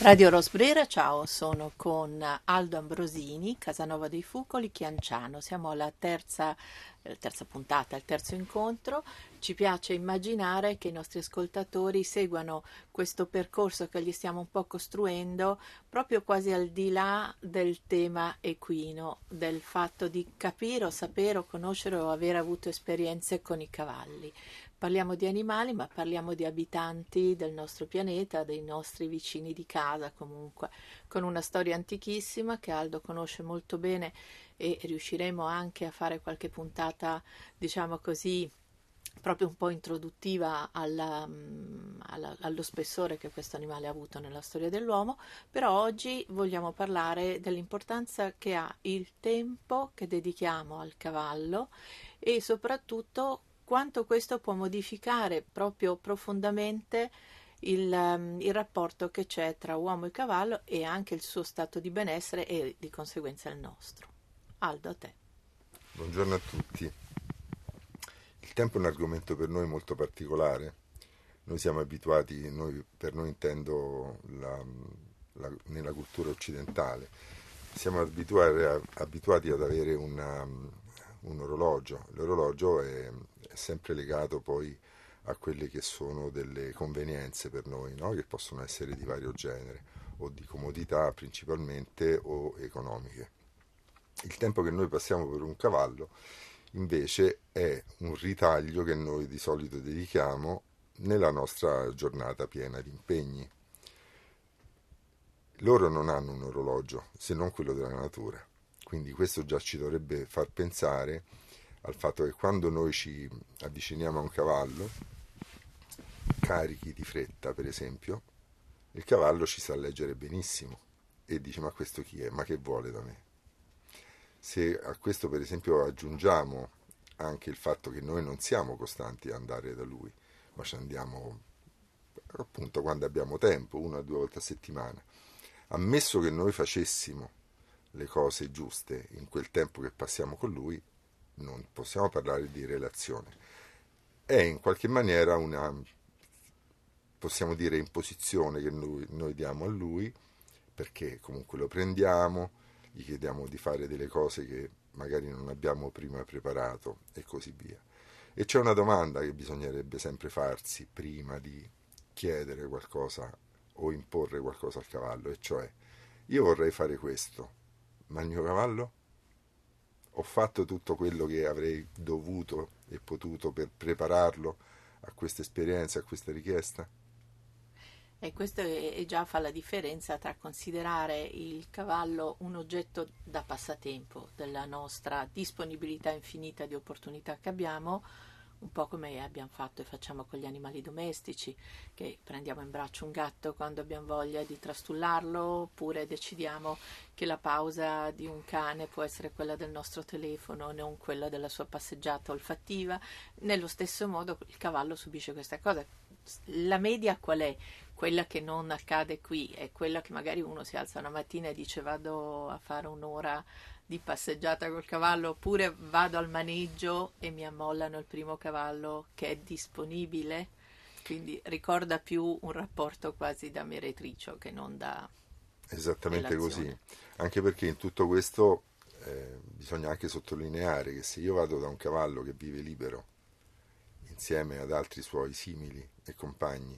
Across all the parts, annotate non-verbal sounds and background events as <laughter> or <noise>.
Radio Rosbrera, ciao, sono con Aldo Ambrosini, Casanova dei Fucoli, Chianciano. Siamo alla terza, eh, terza puntata, al terzo incontro. Ci piace immaginare che i nostri ascoltatori seguano questo percorso che gli stiamo un po' costruendo proprio quasi al di là del tema equino, del fatto di capire o sapere o conoscere o aver avuto esperienze con i cavalli. Parliamo di animali, ma parliamo di abitanti del nostro pianeta, dei nostri vicini di casa comunque, con una storia antichissima che Aldo conosce molto bene e riusciremo anche a fare qualche puntata, diciamo così, proprio un po' introduttiva alla, mm, alla, allo spessore che questo animale ha avuto nella storia dell'uomo, però oggi vogliamo parlare dell'importanza che ha il tempo che dedichiamo al cavallo e soprattutto quanto questo può modificare proprio profondamente il, um, il, rapporto che c'è tra uomo e cavallo e anche il suo stato di benessere e di conseguenza il nostro. Aldo, a te. Buongiorno a tutti. Il tempo è un argomento per noi molto particolare. Noi siamo abituati, noi, per noi intendo la, la, nella cultura occidentale, siamo abituati, abituati ad avere una, un orologio. L'orologio è, è, sempre legato poi a quelle che sono delle convenienze per noi, no? che possono essere di vario genere, o di comodità principalmente o economiche. Il tempo che noi passiamo per un cavallo invece è un ritaglio che noi di solito dedichiamo nella nostra giornata piena di impegni. Loro non hanno un orologio se non quello della natura quindi questo già ci dovrebbe far pensare al fatto che quando noi ci avviciniamo a un cavallo, carichi di fretta per esempio, il cavallo ci sa leggere benissimo e dice ma questo chi è? Ma che vuole da me? Se a questo per esempio aggiungiamo anche il fatto che noi non siamo costanti ad andare da lui, ma ci andiamo appunto quando abbiamo tempo, una o due volte a settimana, ammesso che noi facessimo le cose giuste in quel tempo che passiamo con lui, non possiamo parlare di relazione. È in qualche maniera una, possiamo dire, imposizione che noi, noi diamo a lui, perché comunque lo prendiamo, gli chiediamo di fare delle cose che magari non abbiamo prima preparato e così via. E c'è una domanda che bisognerebbe sempre farsi prima di chiedere qualcosa o imporre qualcosa al cavallo, e cioè io vorrei fare questo, ma il mio cavallo? Ho fatto tutto quello che avrei dovuto e potuto per prepararlo a questa esperienza, a questa richiesta? E questo è, già fa la differenza tra considerare il cavallo un oggetto da passatempo della nostra disponibilità infinita di opportunità che abbiamo un po' come abbiamo fatto e facciamo con gli animali domestici, che prendiamo in braccio un gatto quando abbiamo voglia di trastullarlo, oppure decidiamo che la pausa di un cane può essere quella del nostro telefono, non quella della sua passeggiata olfattiva. Nello stesso modo il cavallo subisce questa cosa. La media qual è? Quella che non accade qui è quella che magari uno si alza una mattina e dice vado a fare un'ora di passeggiata col cavallo oppure vado al maneggio e mi ammollano il primo cavallo che è disponibile quindi ricorda più un rapporto quasi da meretricio che non da esattamente relazione. così anche perché in tutto questo eh, bisogna anche sottolineare che se io vado da un cavallo che vive libero insieme ad altri suoi simili e compagni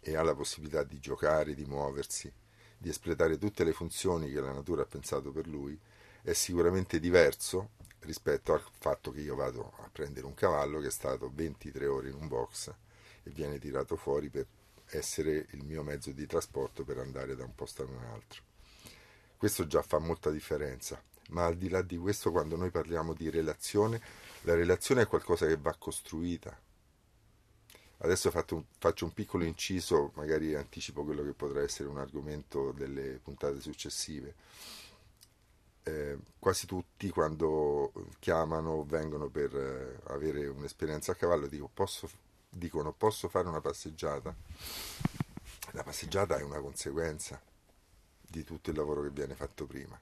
e ha la possibilità di giocare, di muoversi, di espletare tutte le funzioni che la natura ha pensato per lui, è sicuramente diverso rispetto al fatto che io vado a prendere un cavallo che è stato 23 ore in un box e viene tirato fuori per essere il mio mezzo di trasporto per andare da un posto ad un altro. Questo già fa molta differenza, ma al di là di questo quando noi parliamo di relazione, la relazione è qualcosa che va costruita. Adesso un, faccio un piccolo inciso, magari anticipo quello che potrà essere un argomento delle puntate successive. Eh, quasi tutti quando chiamano vengono per eh, avere un'esperienza a cavallo dico, posso, dicono posso fare una passeggiata? La passeggiata è una conseguenza di tutto il lavoro che viene fatto prima.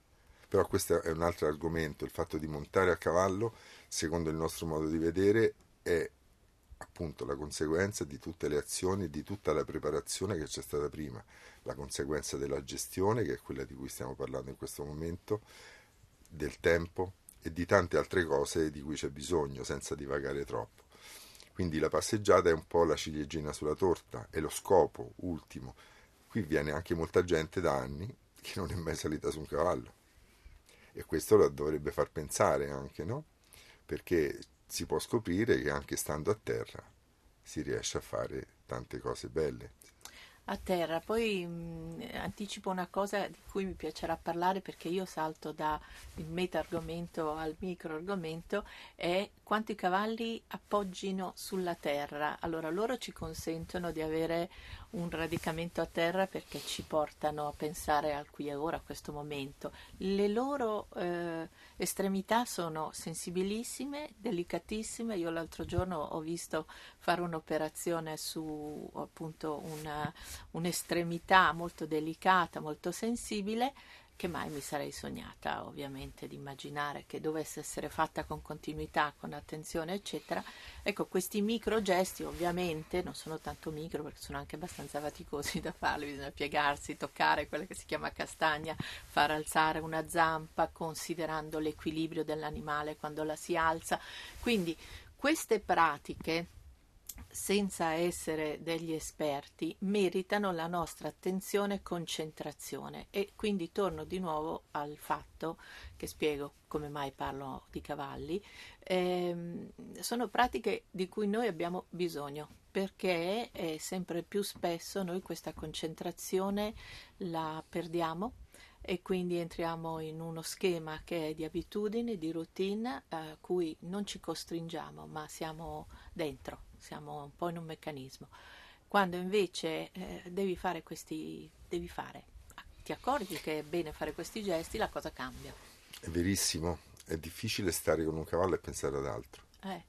Però questo è un altro argomento il fatto di montare a cavallo secondo il nostro modo di vedere è appunto la conseguenza di tutte le azioni e di tutta la preparazione che c'è stata prima, la conseguenza della gestione, che è quella di cui stiamo parlando in questo momento, del tempo e di tante altre cose di cui c'è bisogno, senza divagare troppo. Quindi la passeggiata è un po' la ciliegina sulla torta, è lo scopo ultimo. Qui viene anche molta gente da anni che non è mai salita su un cavallo. E questo lo dovrebbe far pensare anche, no? Perché si può scoprire che anche stando a terra si riesce a fare tante cose belle. A terra, poi mh, anticipo una cosa di cui mi piacerà parlare perché io salto dal meta argomento al micro argomento è quanto i cavalli appoggino sulla terra. Allora loro ci consentono di avere un radicamento a terra perché ci portano a pensare al qui e ora, a questo momento. Le loro eh, estremità sono sensibilissime, delicatissime. Io l'altro giorno ho visto fare un'operazione su appunto una, un'estremità molto delicata, molto sensibile che mai mi sarei sognata ovviamente di immaginare che dovesse essere fatta con continuità, con attenzione, eccetera. Ecco, questi micro gesti ovviamente non sono tanto micro perché sono anche abbastanza faticosi da farli, bisogna piegarsi, toccare quella che si chiama castagna, far alzare una zampa considerando l'equilibrio dell'animale quando la si alza. Quindi queste pratiche senza essere degli esperti, meritano la nostra attenzione e concentrazione. E quindi torno di nuovo al fatto che spiego come mai parlo di cavalli. Eh, sono pratiche di cui noi abbiamo bisogno perché eh, sempre più spesso noi questa concentrazione la perdiamo e quindi entriamo in uno schema che è di abitudini, di routine a cui non ci costringiamo ma siamo dentro siamo un po' in un meccanismo. Quando invece eh, devi fare questi, devi fare, ti accorgi che è bene fare questi gesti, la cosa cambia. È verissimo, è difficile stare con un cavallo e pensare ad altro. Eh.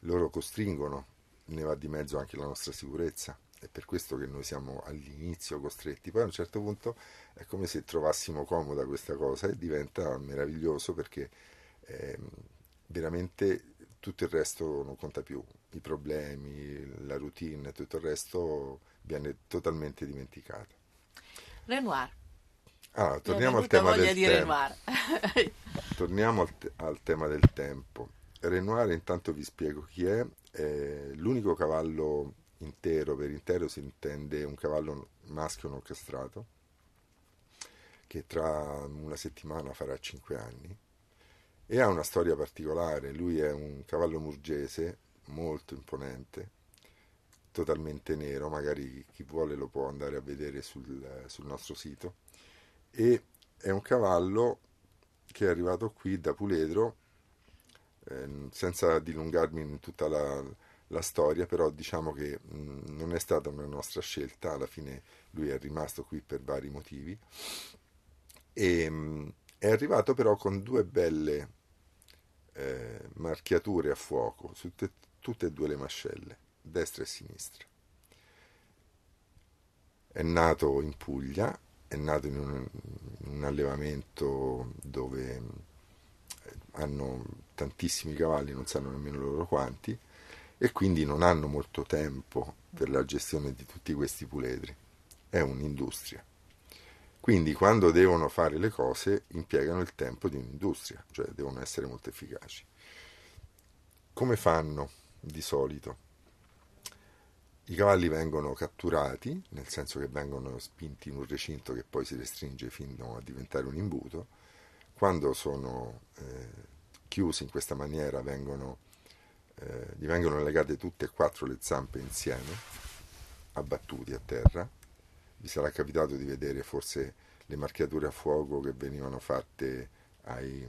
Loro costringono, ne va di mezzo anche la nostra sicurezza. È per questo che noi siamo all'inizio costretti. Poi a un certo punto è come se trovassimo comoda questa cosa e diventa meraviglioso perché eh, veramente tutto il resto non conta più, i problemi, la routine, tutto il resto viene totalmente dimenticato. Renoir. Ah, torniamo al tema del di tempo. <laughs> <laughs> torniamo al, te- al, tema del tempo. Renoir, intanto vi spiego chi è. è. L'unico cavallo intero, per intero si intende un cavallo maschio non castrato, che tra una settimana farà 5 anni e ha una storia particolare. Lui è un cavallo murgese molto imponente, totalmente nero, magari chi vuole lo può andare a vedere sul, sul nostro sito. E è un cavallo che è arrivato qui da Puledro, eh, senza dilungarmi in tutta la, la storia, però diciamo che mh, non è stata una nostra scelta, alla fine lui è rimasto qui per vari motivi. E, mh, è arrivato però con due belle eh, marchiature a fuoco su te, tutte e due le mascelle, destra e sinistra. È nato in Puglia, è nato in un, in un allevamento dove eh, hanno tantissimi cavalli, non sanno nemmeno loro quanti, e quindi non hanno molto tempo per la gestione di tutti questi puledri. È un'industria. Quindi quando devono fare le cose impiegano il tempo di un'industria, cioè devono essere molto efficaci. Come fanno di solito? I cavalli vengono catturati, nel senso che vengono spinti in un recinto che poi si restringe fino a diventare un imbuto. Quando sono eh, chiusi in questa maniera vengono, eh, gli vengono legate tutte e quattro le zampe insieme, abbattuti a terra vi sarà capitato di vedere forse le marchiature a fuoco che venivano fatte ai,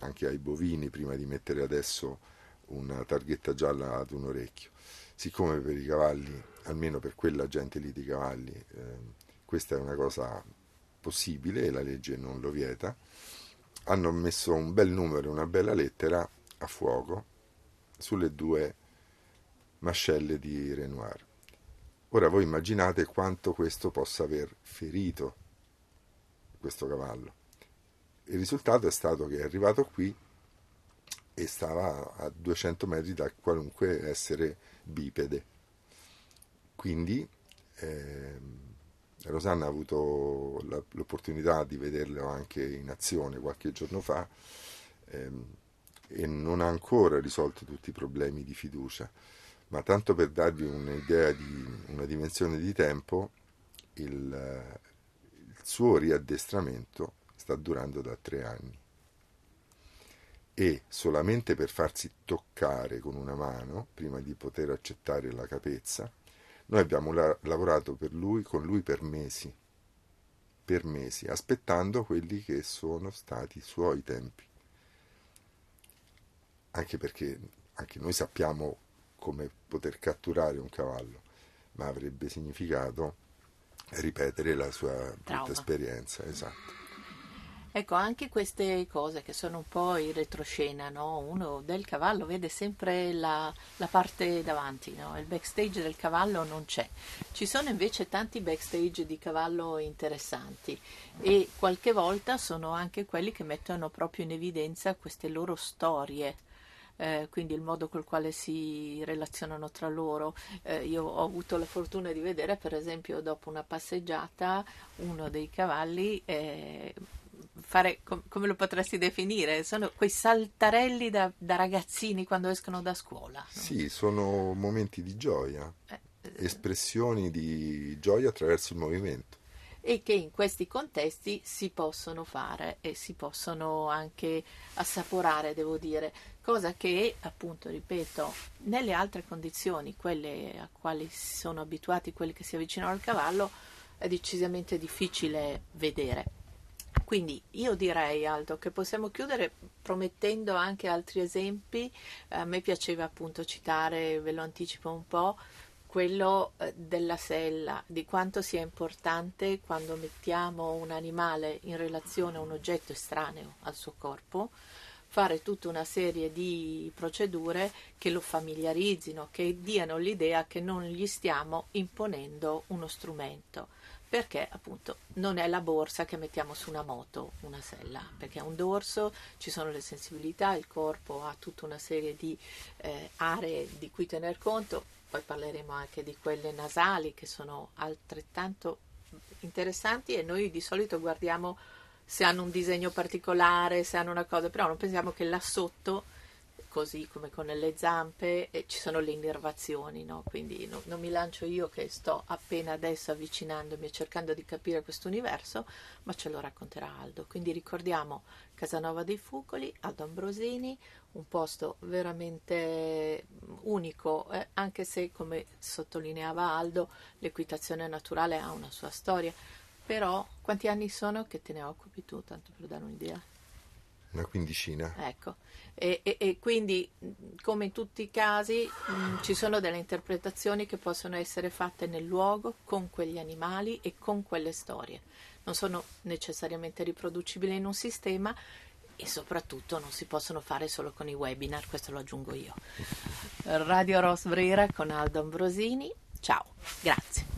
anche ai bovini prima di mettere adesso una targhetta gialla ad un orecchio. Siccome per i cavalli, almeno per quella gente lì di cavalli, eh, questa è una cosa possibile e la legge non lo vieta, hanno messo un bel numero, una bella lettera a fuoco sulle due mascelle di Renoir. Ora voi immaginate quanto questo possa aver ferito questo cavallo. Il risultato è stato che è arrivato qui e stava a 200 metri da qualunque essere bipede. Quindi eh, Rosanna ha avuto la, l'opportunità di vederlo anche in azione qualche giorno fa ehm, e non ha ancora risolto tutti i problemi di fiducia, ma tanto per darvi un'idea di una dimensione di tempo, il, il suo riaddestramento sta durando da tre anni e solamente per farsi toccare con una mano, prima di poter accettare la capezza, noi abbiamo la- lavorato per lui, con lui per mesi, per mesi, aspettando quelli che sono stati i suoi tempi. Anche perché anche noi sappiamo come poter catturare un cavallo, ma avrebbe significato ripetere la sua brutta esperienza, esatto. Ecco, anche queste cose che sono un po' in retroscena, no? Uno del cavallo vede sempre la, la parte davanti, no? Il backstage del cavallo non c'è. Ci sono invece tanti backstage di cavallo interessanti e qualche volta sono anche quelli che mettono proprio in evidenza queste loro storie. eh, quindi il modo col quale si relazionano tra loro. Eh, io ho avuto la fortuna di vedere, per esempio, dopo una passeggiata, uno dei cavalli eh, fare, com- come lo potresti definire? Sono quei saltarelli da, da ragazzini quando escono da scuola. no? Sì, sono momenti di gioia, Eh, eh, espressioni di gioia attraverso il movimento. e che in questi contesti si possono fare e si possono anche assaporare, devo dire, cosa che appunto, ripeto, nelle altre condizioni, quelle a quali sono abituati quelli che si avvicinano al cavallo, è decisamente difficile vedere. Quindi io direi, Aldo, che possiamo chiudere promettendo anche altri esempi. A me piaceva appunto citare, ve lo anticipo un po', quello eh, della sella, di quanto sia importante quando mettiamo un animale in relazione a un oggetto estraneo al suo corpo, fare tutta una serie di procedure che lo familiarizzino, che diano l'idea che non gli stiamo imponendo uno strumento, perché appunto non è la borsa che mettiamo su una moto, una sella, perché ha un dorso, ci sono le sensibilità, il corpo ha tutta una serie di eh, aree di cui tener conto, poi parleremo anche di quelle nasali che sono altrettanto interessanti e noi di solito guardiamo se hanno un disegno particolare, se hanno una cosa, però non pensiamo che là sotto, così come con le zampe, eh, ci sono le innervazioni, no? quindi no- non mi lancio io che sto appena adesso avvicinandomi e cercando di capire questo universo, ma ce lo racconterà Aldo. Quindi ricordiamo Casanova dei Fucoli, Aldo Ambrosini, un posto veramente unico, eh, anche se come sottolineava Aldo, l'equitazione naturale ha una sua storia. Però quanti anni sono che te ne occupi tu, tanto per dare un'idea? Una quindicina. Ecco, e, e- e quindi come in tutti i casi mh, ci sono delle interpretazioni che possono essere fatte nel luogo, con quegli animali e con quelle storie. Non sono necessariamente riproducibili in un sistema e soprattutto non si possono fare solo con i webinar, questo lo aggiungo io. <laughs> Radio Rosbrera con Aldo Ambrosini, ciao, grazie.